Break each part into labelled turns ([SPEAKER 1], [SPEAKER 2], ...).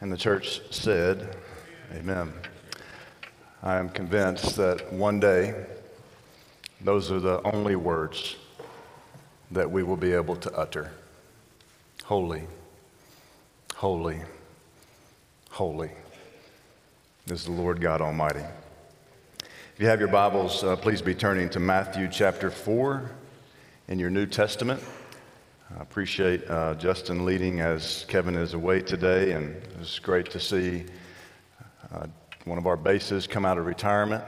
[SPEAKER 1] And the church said, Amen. I am convinced that one day those are the only words that we will be able to utter. Holy, holy, holy is the Lord God Almighty. If you have your Bibles, uh, please be turning to Matthew chapter 4 in your New Testament. I appreciate uh, Justin leading as Kevin is away today, and it's great to see uh, one of our basses come out of retirement.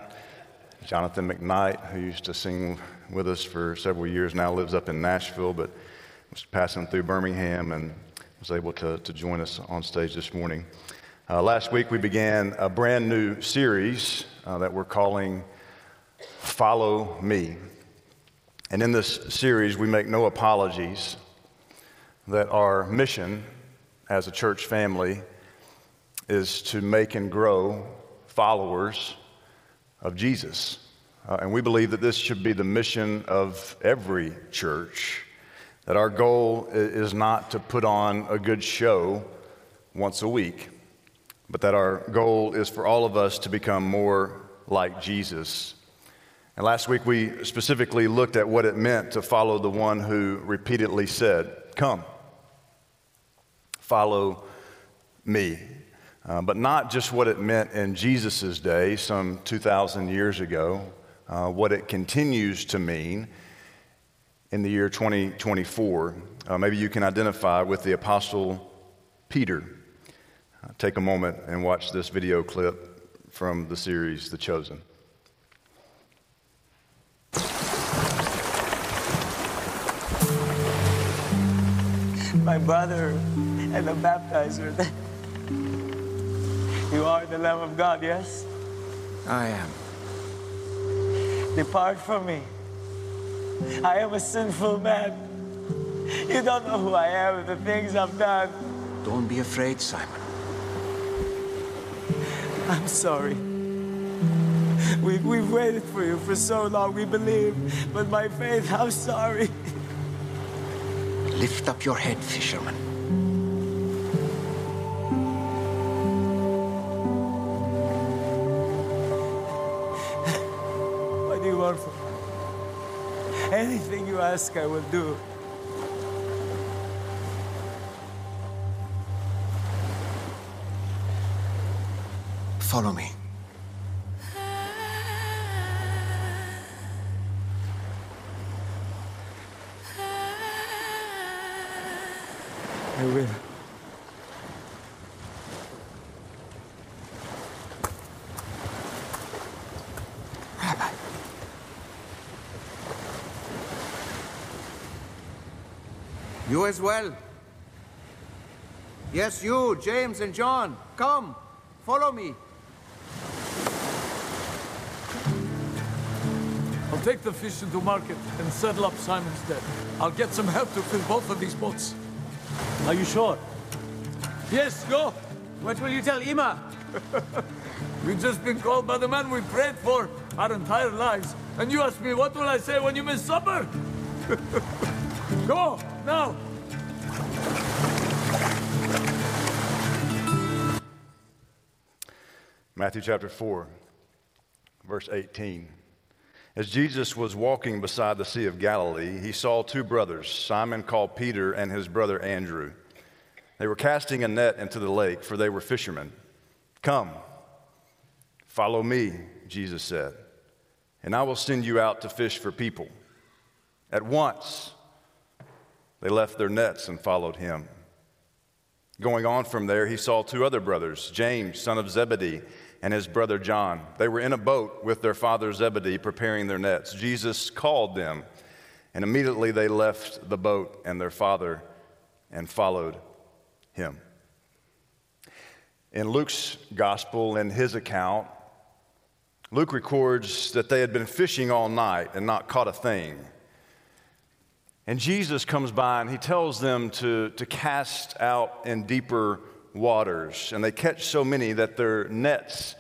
[SPEAKER 1] Jonathan McKnight, who used to sing with us for several years, now lives up in Nashville, but was passing through Birmingham and was able to, to join us on stage this morning. Uh, last week, we began a brand new series uh, that we're calling Follow Me. And in this series, we make no apologies that our mission as a church family is to make and grow followers of Jesus. Uh, and we believe that this should be the mission of every church. That our goal is not to put on a good show once a week, but that our goal is for all of us to become more like Jesus. And last week we specifically looked at what it meant to follow the one who repeatedly said, Come follow me. Uh, but not just what it meant in Jesus' day, some 2,000 years ago, uh, what it continues to mean in the year 2024. Uh, maybe you can identify with the Apostle Peter. Uh, take a moment and watch this video clip from the series The Chosen.
[SPEAKER 2] My brother and the baptizer. You are the Lamb of God, yes?
[SPEAKER 3] I am.
[SPEAKER 2] Depart from me. I am a sinful man. You don't know who I am and the things I've done.
[SPEAKER 3] Don't be afraid, Simon.
[SPEAKER 2] I'm sorry. We've, we've waited for you for so long, we believe. But my faith, I'm sorry.
[SPEAKER 3] Lift up your head, fisherman.
[SPEAKER 2] What do you want from me? Anything you ask, I will do.
[SPEAKER 3] Follow me.
[SPEAKER 2] I will.
[SPEAKER 3] Rabbi.
[SPEAKER 4] You as well. Yes, you, James and John. Come, follow me.
[SPEAKER 5] I'll take the fish into market and settle up Simon's debt. I'll get some help to fill both of these boats.
[SPEAKER 2] Are you sure?
[SPEAKER 5] Yes, go!
[SPEAKER 2] What will you tell Ima?
[SPEAKER 5] We've just been called by the man we prayed for our entire lives. And you ask me, what will I say when you miss supper? go, now!
[SPEAKER 1] Matthew chapter 4, verse 18. As Jesus was walking beside the Sea of Galilee, he saw two brothers, Simon called Peter and his brother Andrew. They were casting a net into the lake, for they were fishermen. Come, follow me, Jesus said, and I will send you out to fish for people. At once, they left their nets and followed him. Going on from there, he saw two other brothers, James, son of Zebedee, and his brother John. They were in a boat with their father Zebedee preparing their nets. Jesus called them, and immediately they left the boat and their father and followed him. In Luke's gospel, in his account, Luke records that they had been fishing all night and not caught a thing. And Jesus comes by and he tells them to, to cast out in deeper waters. And they catch so many that their nets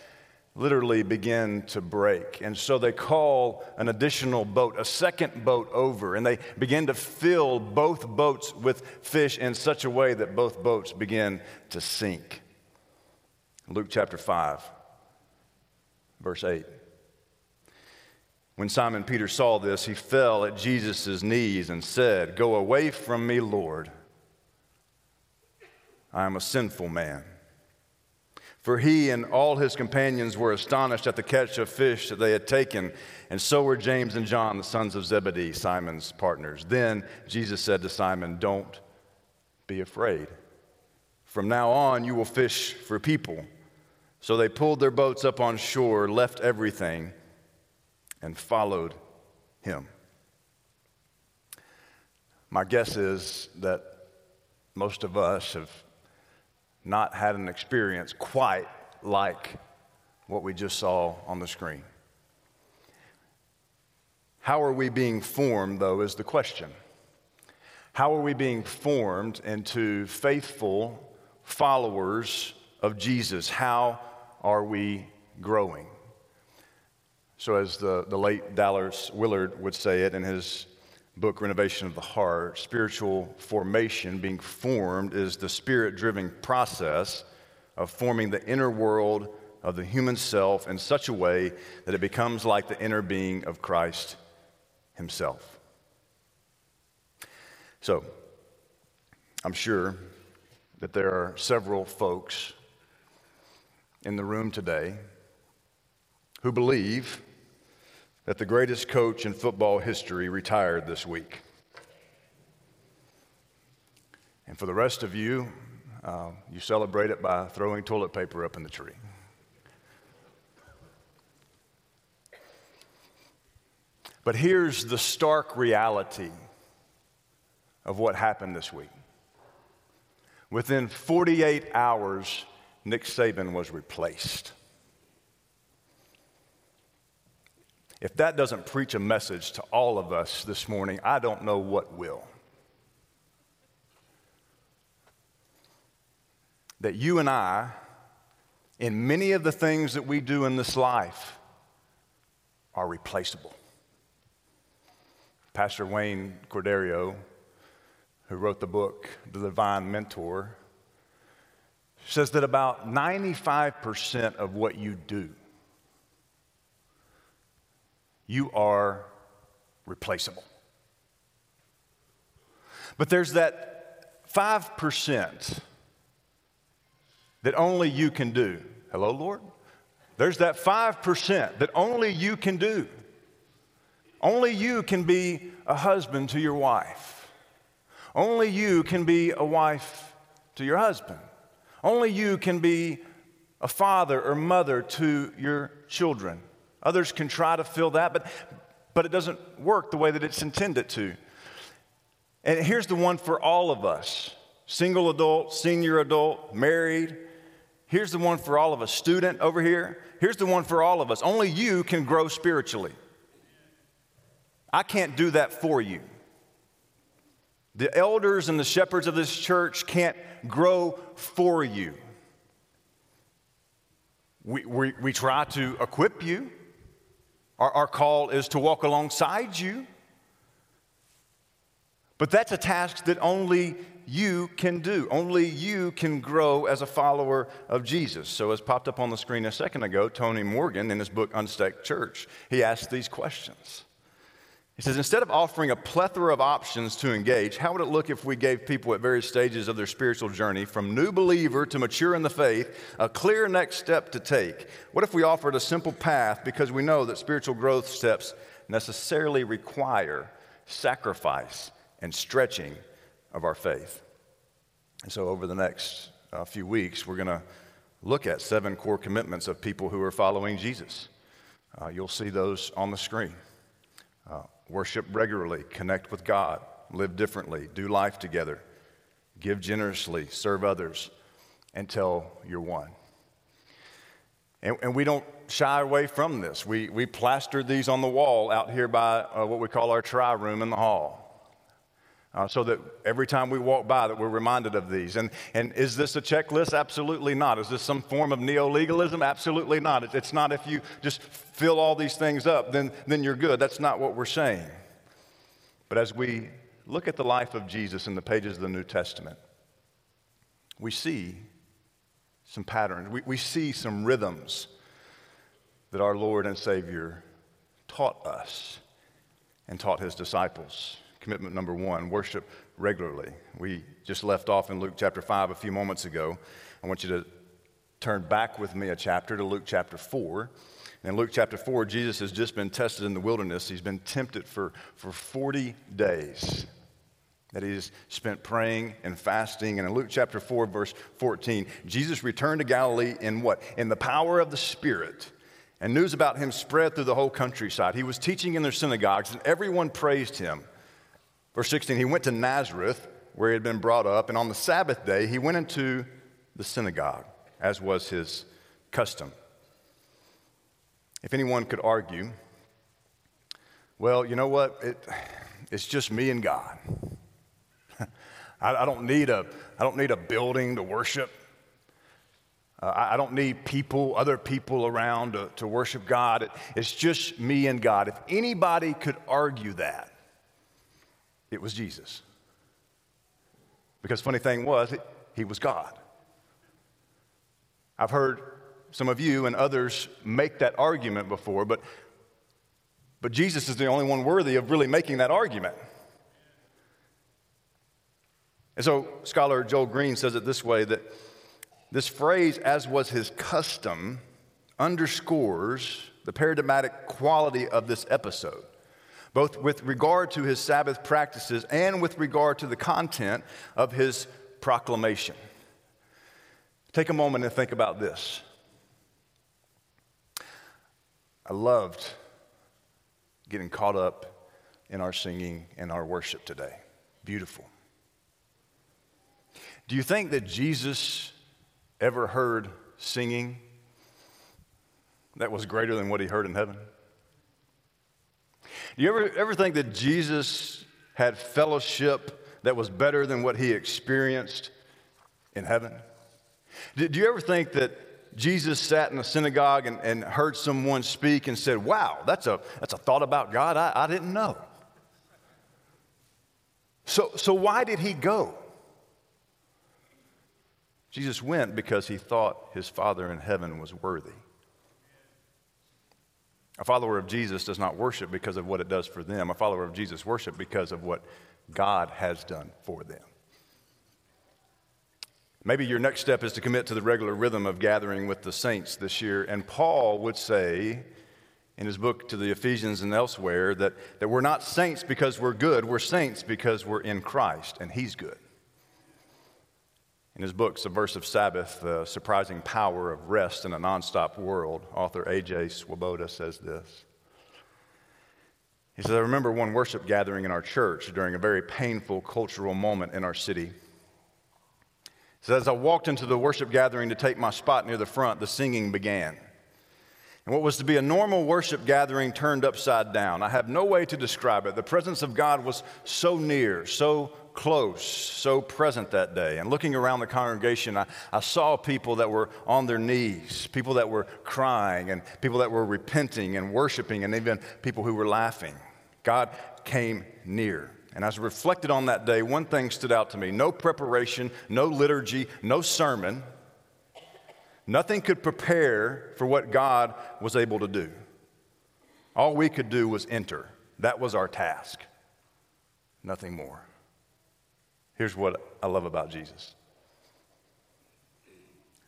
[SPEAKER 1] literally begin to break. And so they call an additional boat, a second boat over, and they begin to fill both boats with fish in such a way that both boats begin to sink. Luke chapter 5, verse 8. When Simon Peter saw this, he fell at Jesus' knees and said, Go away from me, Lord. I am a sinful man. For he and all his companions were astonished at the catch of fish that they had taken, and so were James and John, the sons of Zebedee, Simon's partners. Then Jesus said to Simon, Don't be afraid. From now on, you will fish for people. So they pulled their boats up on shore, left everything, and followed him. My guess is that most of us have not had an experience quite like what we just saw on the screen. How are we being formed, though, is the question. How are we being formed into faithful followers of Jesus? How are we growing? So, as the, the late Dallas Willard would say it in his book, Renovation of the Heart, spiritual formation, being formed, is the spirit driven process of forming the inner world of the human self in such a way that it becomes like the inner being of Christ Himself. So, I'm sure that there are several folks in the room today who believe that the greatest coach in football history retired this week. And for the rest of you, uh, you celebrate it by throwing toilet paper up in the tree. But here's the stark reality of what happened this week. Within 48 hours, Nick Saban was replaced. If that doesn't preach a message to all of us this morning, I don't know what will. That you and I, in many of the things that we do in this life, are replaceable. Pastor Wayne Cordeiro who wrote the book, The Divine Mentor, says that about 95% of what you do, you are replaceable. But there's that 5% that only you can do. Hello, Lord? There's that 5% that only you can do. Only you can be a husband to your wife. Only you can be a wife to your husband. Only you can be a father or mother to your children. Others can try to fill that, but, but it doesn't work the way that it's intended to. And here's the one for all of us single adult, senior adult, married. Here's the one for all of us, student over here. Here's the one for all of us. Only you can grow spiritually. I can't do that for you. The elders and the shepherds of this church can't grow for you. We, we, we try to equip you. Our, our call is to walk alongside you. But that's a task that only you can do. Only you can grow as a follower of Jesus. So, as popped up on the screen a second ago, Tony Morgan in his book Unstuck Church, he asked these questions. He says, instead of offering a plethora of options to engage, how would it look if we gave people at various stages of their spiritual journey, from new believer to mature in the faith, a clear next step to take? What if we offered a simple path because we know that spiritual growth steps necessarily require sacrifice and stretching of our faith? And so, over the next uh, few weeks, we're going to look at seven core commitments of people who are following Jesus. Uh, you'll see those on the screen. Worship regularly, connect with God, live differently, do life together, give generously, serve others until you're one. And, and we don't shy away from this. We, we plastered these on the wall out here by uh, what we call our tri room in the hall. Uh, so that every time we walk by that we're reminded of these. And, and is this a checklist? Absolutely not. Is this some form of neo-legalism? Absolutely not. It, it's not if you just fill all these things up then, then you're good. That's not what we're saying. But as we look at the life of jesus in the pages of the new testament we see some patterns. We, we see some rhythms that our Lord and Savior taught us and taught his disciples. Commitment number one worship regularly. We just left off in Luke chapter 5 a few moments ago. I want you to turn back with me a chapter to Luke chapter 4. In Luke chapter 4, Jesus has just been tested in the wilderness. He's been tempted for, for 40 days that he's spent praying and fasting. And in Luke chapter 4, verse 14, Jesus returned to Galilee in what? In the power of the Spirit. And news about him spread through the whole countryside. He was teaching in their synagogues, and everyone praised him. Verse 16, he went to Nazareth, where he had been brought up, and on the Sabbath day, he went into the synagogue, as was his custom. If anyone could argue, well, you know what? It, it's just me and God. I, I, don't need a, I don't need a building to worship. Uh, I, I, don't need people, other people around to, to worship God. It, it's just me and God. If anybody could argue that, it was Jesus. Because funny thing was, he was God. I've heard some of you and others make that argument before, but, but Jesus is the only one worthy of really making that argument. And so, scholar Joel Green says it this way that this phrase, as was his custom, underscores the paradigmatic quality of this episode, both with regard to his Sabbath practices and with regard to the content of his proclamation. Take a moment and think about this. I loved getting caught up in our singing and our worship today. Beautiful. Do you think that Jesus ever heard singing that was greater than what he heard in heaven? You ever, ever think that Jesus had fellowship that was better than what he experienced in heaven? Do, do you ever think that Jesus sat in a synagogue and, and heard someone speak and said, Wow, that's a, that's a thought about God I, I didn't know? So, so, why did he go? Jesus went because he thought his Father in heaven was worthy. A follower of Jesus does not worship because of what it does for them. A follower of Jesus worship because of what God has done for them. Maybe your next step is to commit to the regular rhythm of gathering with the saints this year. And Paul would say in his book to the Ephesians and elsewhere that, that we're not saints because we're good, we're saints because we're in Christ and he's good. In his book, Subversive Sabbath, The Surprising Power of Rest in a Nonstop World, author A.J. Swoboda says this. He says, I remember one worship gathering in our church during a very painful cultural moment in our city. He says, As I walked into the worship gathering to take my spot near the front, the singing began. And what was to be a normal worship gathering turned upside down. I have no way to describe it. The presence of God was so near, so close, so present that day. And looking around the congregation, I, I, saw people that were on their knees, people that were crying, and people that were repenting and worshiping, and even people who were laughing. God came near. And as I reflected on that day, one thing stood out to me no preparation, no liturgy, no sermon. Nothing could prepare for what God was able to do. All we could do was enter. That was our task. Nothing more. Here's what I love about Jesus.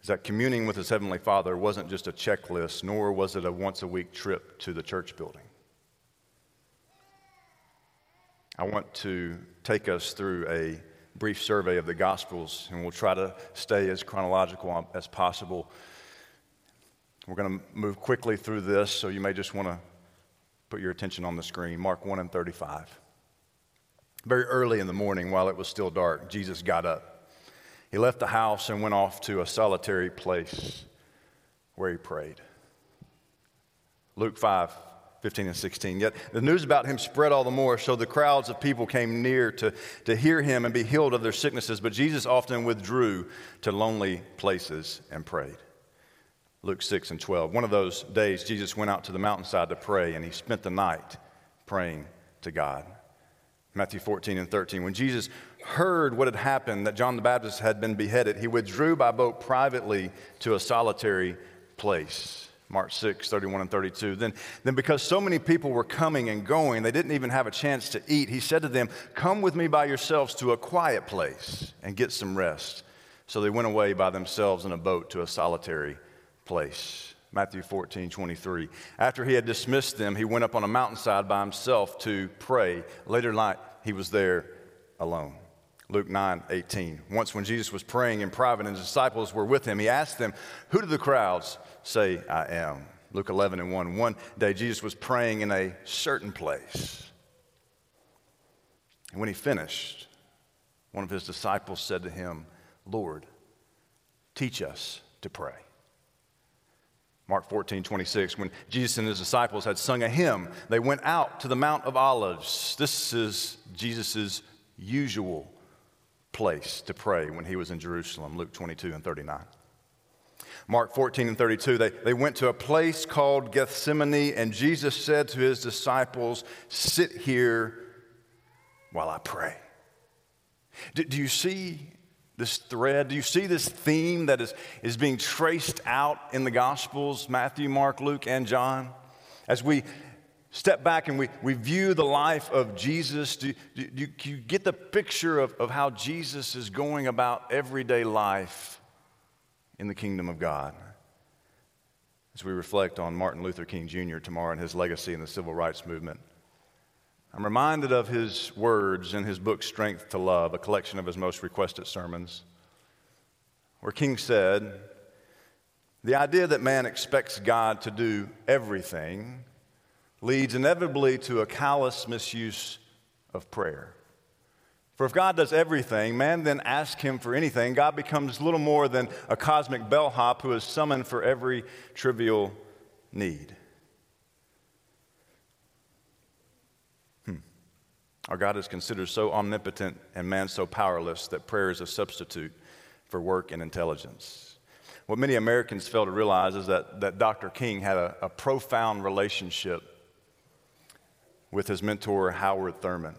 [SPEAKER 1] Is that communing with his heavenly father wasn't just a checklist nor was it a once a week trip to the church building. I want to take us through a brief survey of the gospels and we'll try to stay as chronological as possible. We're going to move quickly through this so you may just want to put your attention on the screen. Mark 1 and 35 very early in the morning, while it was still dark, Jesus got up. He left the house and went off to a solitary place where he prayed. Luke 5, 15 and 16. Yet the news about him spread all the more, so the crowds of people came near to, to hear him and be healed of their sicknesses. But Jesus often withdrew to lonely places and prayed. Luke 6 and 12. One of those days, Jesus went out to the mountainside to pray, and he spent the night praying to God. Matthew 14 and 13. When Jesus heard what had happened, that John the Baptist had been beheaded, he withdrew by boat privately to a solitary place. Mark 6, 31 and 32. Then, then, because so many people were coming and going, they didn't even have a chance to eat, he said to them, Come with me by yourselves to a quiet place and get some rest. So they went away by themselves in a boat to a solitary place. Matthew 14, 23. After he had dismissed them, he went up on a mountainside by himself to pray. Later night, he was there alone. Luke 9, 18. Once, when Jesus was praying in private and his disciples were with him, he asked them, Who do the crowds say I am? Luke 11 and 1. One day, Jesus was praying in a certain place. And when he finished, one of his disciples said to him, Lord, teach us to pray. Mark 14, 26, when Jesus and his disciples had sung a hymn, they went out to the Mount of Olives. This is Jesus' usual place to pray when he was in Jerusalem, Luke 22 and 39. Mark 14 and 32, they, they went to a place called Gethsemane, and Jesus said to his disciples, Sit here while I pray. Do, do you see this thread? Do you see this theme that is, is being traced out in the Gospels, Matthew, Mark, Luke, and John? As we step back and we, we view the life of Jesus, do, do, do you get the picture of, of how Jesus is going about everyday life in the kingdom of God? As we reflect on Martin Luther King Jr. tomorrow and his legacy in the civil rights movement, I'm reminded of his words in his book, Strength to Love, a collection of his most requested sermons, where King said, The idea that man expects God to do everything leads inevitably to a callous misuse of prayer. For if God does everything, man then asks him for anything, God becomes little more than a cosmic bellhop who is summoned for every trivial need. Our God is considered so omnipotent and man so powerless that prayer is a substitute for work and intelligence. What many Americans fail to realize is that, that Dr. King had a, a profound relationship with his mentor, Howard Thurman.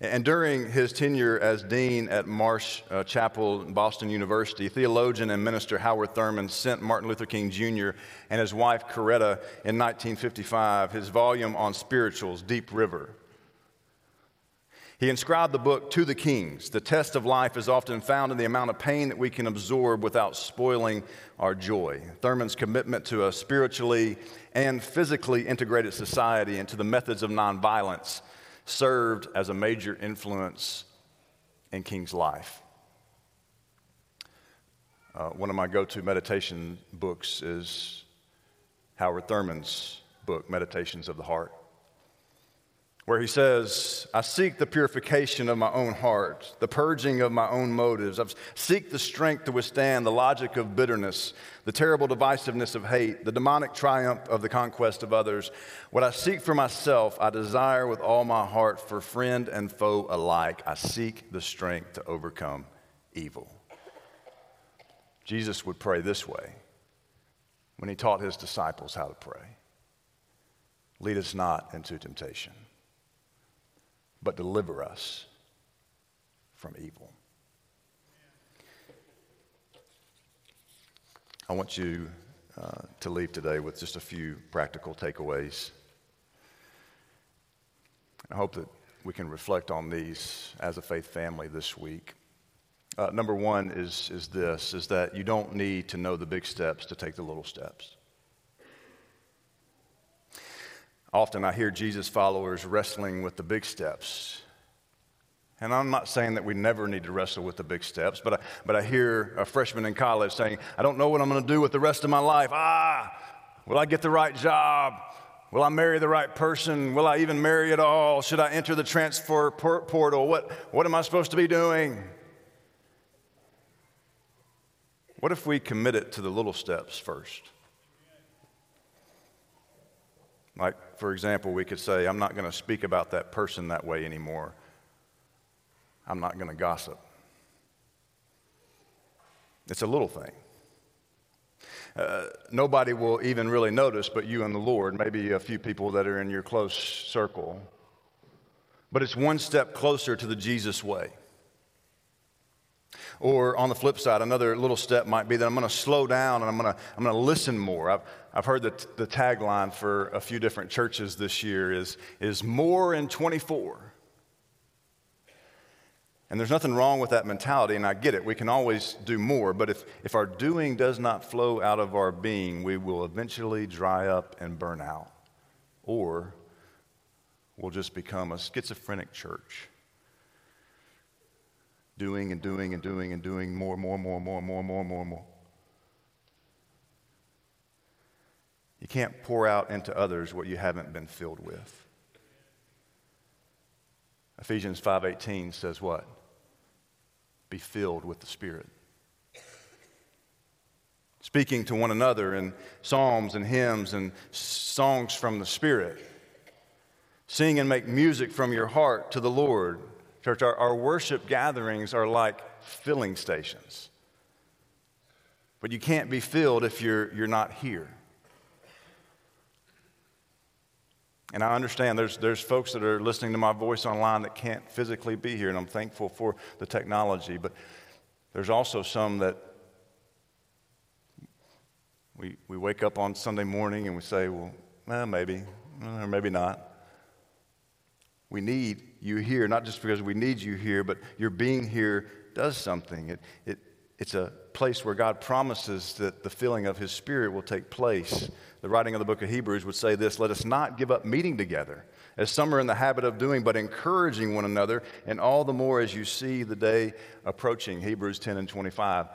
[SPEAKER 1] And during his tenure as dean at Marsh uh, Chapel, Boston University, theologian and minister Howard Thurman sent Martin Luther King Jr. and his wife Coretta in 1955 his volume on spirituals, Deep River. He inscribed the book to the kings. The test of life is often found in the amount of pain that we can absorb without spoiling our joy. Thurman's commitment to a spiritually and physically integrated society and to the methods of nonviolence served as a major influence in King's life. Uh, one of my go to meditation books is Howard Thurman's book, Meditations of the Heart where he says, I seek the purification of my own heart, the purging of my own motives. I seek the strength to withstand the logic of bitterness, the terrible divisiveness of hate, the demonic triumph of the conquest of others. What I seek for myself, I desire with all my heart for friend and foe alike. I seek the strength to overcome evil. Jesus would pray this way when he taught his disciples how to pray Lead us not into temptation but deliver us from evil. I want you uh, to leave today with just a few practical takeaways. I hope that we can reflect on these as a faith family this week. Uh, number one is, is this, is that you don't need to know the big steps to take the little steps. Often I hear Jesus followers wrestling with the big steps. And I'm not saying that we never need to wrestle with the big steps, but I, but I hear a freshman in college saying, I don't know what I'm going to do with the rest of my life. Ah, will I get the right job? Will I marry the right person? Will I even marry at all? Should I enter the transfer portal? What, what am I supposed to be doing? What if we commit it to the little steps first? Like, for example, we could say, I'm not going to speak about that person that way anymore. I'm not going to gossip. It's a little thing. Uh, nobody will even really notice but you and the Lord, maybe a few people that are in your close circle. but it's one step closer to the Jesus way. Or on the flip side, another little step might be that I'm going to slow down and I'm going to, I'm going to listen more. I've, I've heard that the tagline for a few different churches this year is, is more in 24. And there's nothing wrong with that mentality, and I get it. We can always do more, but if, if our doing does not flow out of our being, we will eventually dry up and burn out. Or we'll just become a schizophrenic church. Doing and doing and doing and doing more, and more, and more, and more, and more, and more, more, more. You can't pour out into others what you haven't been filled with. Ephesians 5:18 says what? be filled with the Spirit. Speaking to one another in psalms and hymns and songs from the Spirit. Sing and make music from your heart to the Lord. Church, our, our worship gatherings are like filling stations. But you can't be filled if you're, you're not here. And I understand there's, there's folks that are listening to my voice online that can't physically be here, and I'm thankful for the technology. But there's also some that we, we wake up on Sunday morning and we say, well, well maybe, or maybe not. We need you here, not just because we need you here, but your being here does something. It, it, it's a place where God promises that the filling of His Spirit will take place. The writing of the book of Hebrews would say this Let us not give up meeting together, as some are in the habit of doing, but encouraging one another, and all the more as you see the day approaching. Hebrews 10 and 25.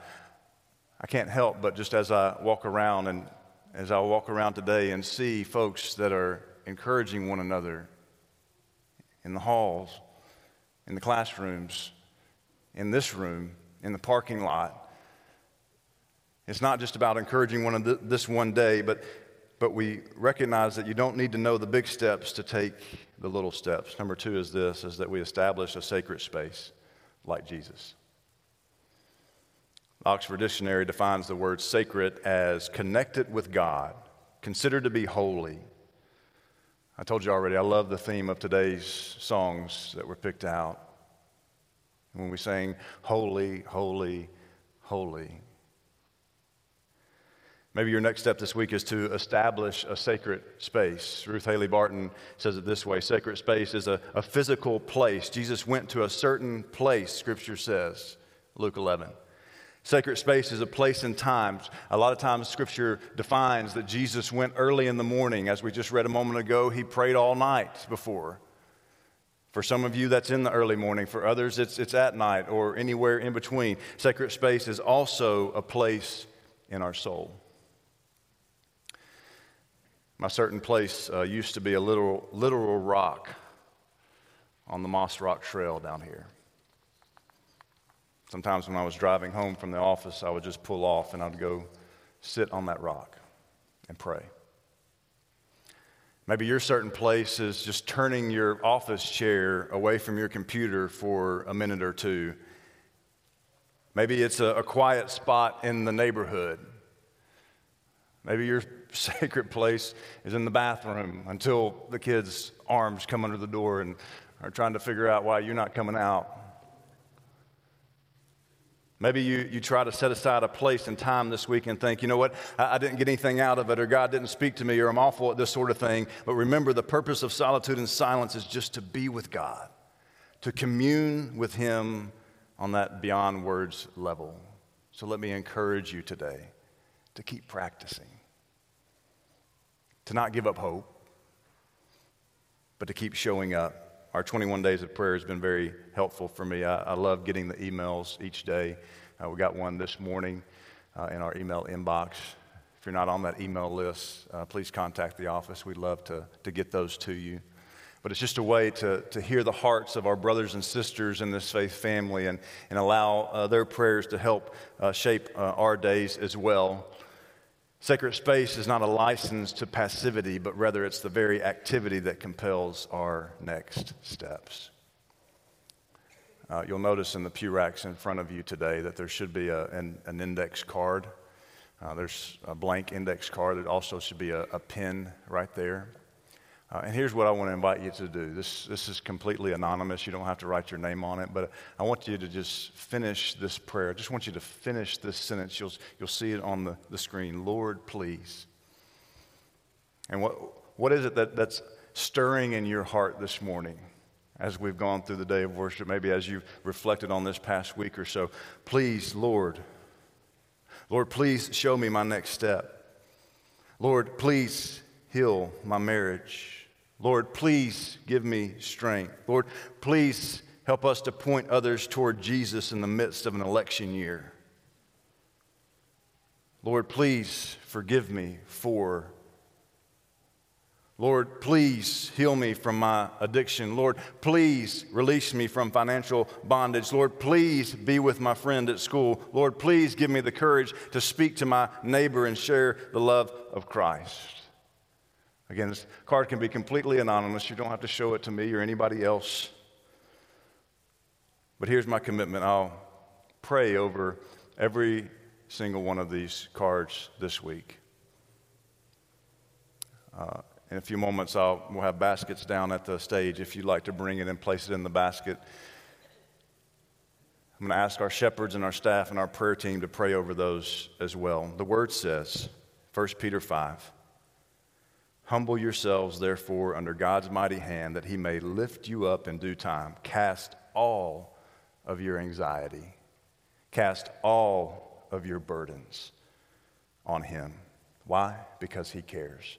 [SPEAKER 1] I can't help but just as I walk around and as I walk around today and see folks that are encouraging one another in the halls, in the classrooms, in this room, in the parking lot. It's not just about encouraging one of this one day, but, but we recognize that you don't need to know the big steps to take the little steps. Number two is this, is that we establish a sacred space like Jesus. Oxford Dictionary defines the word sacred as connected with God, considered to be holy. I told you already, I love the theme of today's songs that were picked out when we sang, Holy, Holy, Holy. Maybe your next step this week is to establish a sacred space. Ruth Haley Barton says it this way Sacred space is a, a physical place. Jesus went to a certain place, Scripture says, Luke 11. Sacred space is a place and time. A lot of times, Scripture defines that Jesus went early in the morning. As we just read a moment ago, he prayed all night before. For some of you, that's in the early morning. For others, it's, it's at night or anywhere in between. Sacred space is also a place in our soul. My certain place uh, used to be a literal, literal rock on the Moss Rock Trail down here. Sometimes when I was driving home from the office, I would just pull off and I'd go sit on that rock and pray. Maybe your certain place is just turning your office chair away from your computer for a minute or two. Maybe it's a, a quiet spot in the neighborhood. Maybe your sacred place is in the bathroom until the kids' arms come under the door and are trying to figure out why you're not coming out. Maybe you, you try to set aside a place and time this week and think, you know what, I, I, didn't get anything out of it, or God didn't speak to me, or I'm awful at this sort of thing. But remember, the purpose of solitude and silence is just to be with God, to commune with Him on that beyond words level. So let me encourage you today to keep practicing, to not give up hope, but to keep showing up our 21 days of prayer has been very helpful for me. I, I love getting the emails each day. Uh, we got one this morning uh, in our email inbox. If you're not on that email list, uh, please contact the office. We'd love to, to get those to you. But it's just a way to, to hear the hearts of our brothers and sisters in this faith family and, and allow uh, their prayers to help uh, shape uh, our days as well. Sacred space is not a license to passivity, but rather it's the very activity that compels our next steps. Uh, you'll notice in the pew racks in front of you today that there should be a, an, an, index card. Uh, there's a blank index card. There also should be a, a pen right there. Uh, and here's what I want to invite you to do. This, this is completely anonymous. You don't have to write your name on it, but I want you to just finish this prayer. I just want you to finish this sentence. You'll, you'll see it on the, the screen. Lord, please. And what, what is it that, that's stirring in your heart this morning as we've gone through the day of worship, maybe as you've reflected on this past week or so? Please, Lord. Lord, please show me my next step. Lord, please heal my marriage. Lord, please give me strength. Lord, please help us to point others toward Jesus in the midst of an election year. Lord, please forgive me for. Lord, please heal me from my addiction. Lord, please release me from financial bondage. Lord, please be with my friend at school. Lord, please give me the courage to speak to my neighbor and share the love of Christ. Again, this card can be completely anonymous. You don't have to show it to me or anybody else. But here's my commitment I'll pray over every single one of these cards this week. Uh, in a few moments, I'll, we'll have baskets down at the stage if you'd like to bring it and place it in the basket. I'm going to ask our shepherds and our staff and our prayer team to pray over those as well. The word says, 1 Peter 5, Humble yourselves, therefore, under God's mighty hand, that he may lift you up in due time. Cast all of your anxiety, cast all of your burdens on him. Why? Because he cares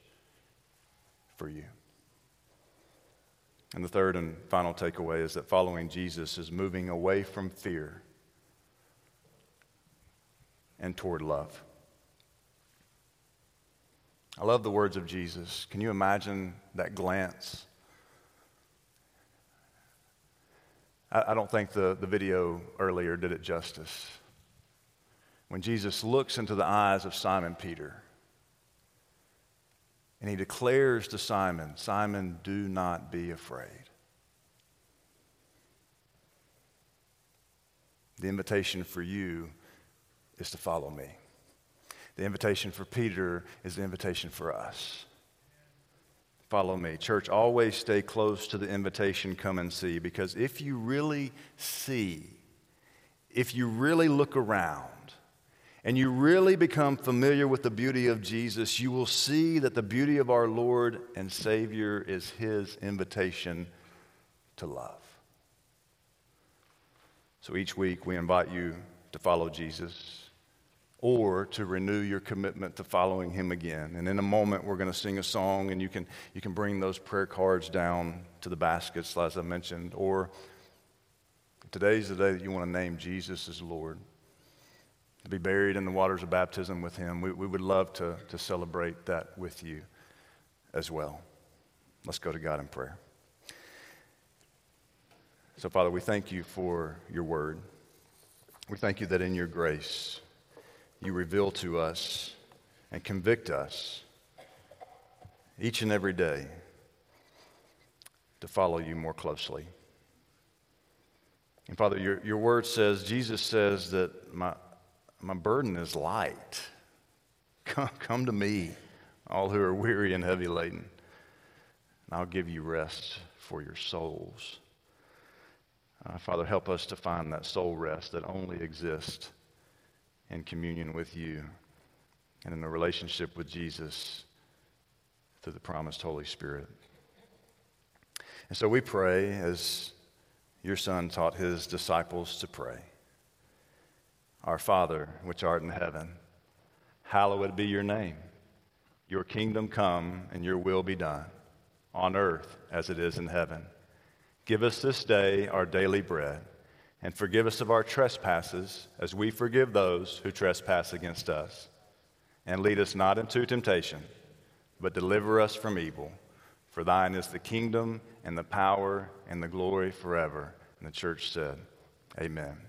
[SPEAKER 1] for you. And the third and final takeaway is that following Jesus is moving away from fear and toward love. I love the words of Jesus. Can you imagine that glance? I, I don't think the, the video earlier did it justice. When Jesus looks into the eyes of Simon Peter and he declares to Simon, Simon, do not be afraid. The invitation for you is to follow me. The invitation for Peter is the invitation for us. Follow me. Church, always stay close to the invitation, come and see, because if you really see, if you really look around, and you really become familiar with the beauty of Jesus, you will see that the beauty of our Lord and Savior is His invitation to love. So each week we invite you to follow Jesus or to renew your commitment to following him again. And in a moment, we're going to sing a song, and you can, you can bring those prayer cards down to the baskets, as I mentioned. Or today's the day that you want to name Jesus as Lord, to be buried in the waters of baptism with him. We, we would love to, to celebrate that with you as well. Let's go to God in prayer. So, Father, we thank you for your word. We thank you that in your grace, you reveal to us and convict us each and every day to follow you more closely. And Father, your, your word says, Jesus says that my, my burden is light. Come, come to me, all who are weary and heavy laden, and I'll give you rest for your souls. Uh, Father, help us to find that soul rest that only exists in communion with you and in a relationship with Jesus through the promised Holy Spirit. And so we pray as your Son taught his disciples to pray Our Father, which art in heaven, hallowed be your name. Your kingdom come and your will be done on earth as it is in heaven. Give us this day our daily bread and forgive us of our trespasses as we forgive those who trespass against us. And lead us not into temptation, but deliver us from evil. For thine is the kingdom and the power and the glory forever. And the church said, Amen.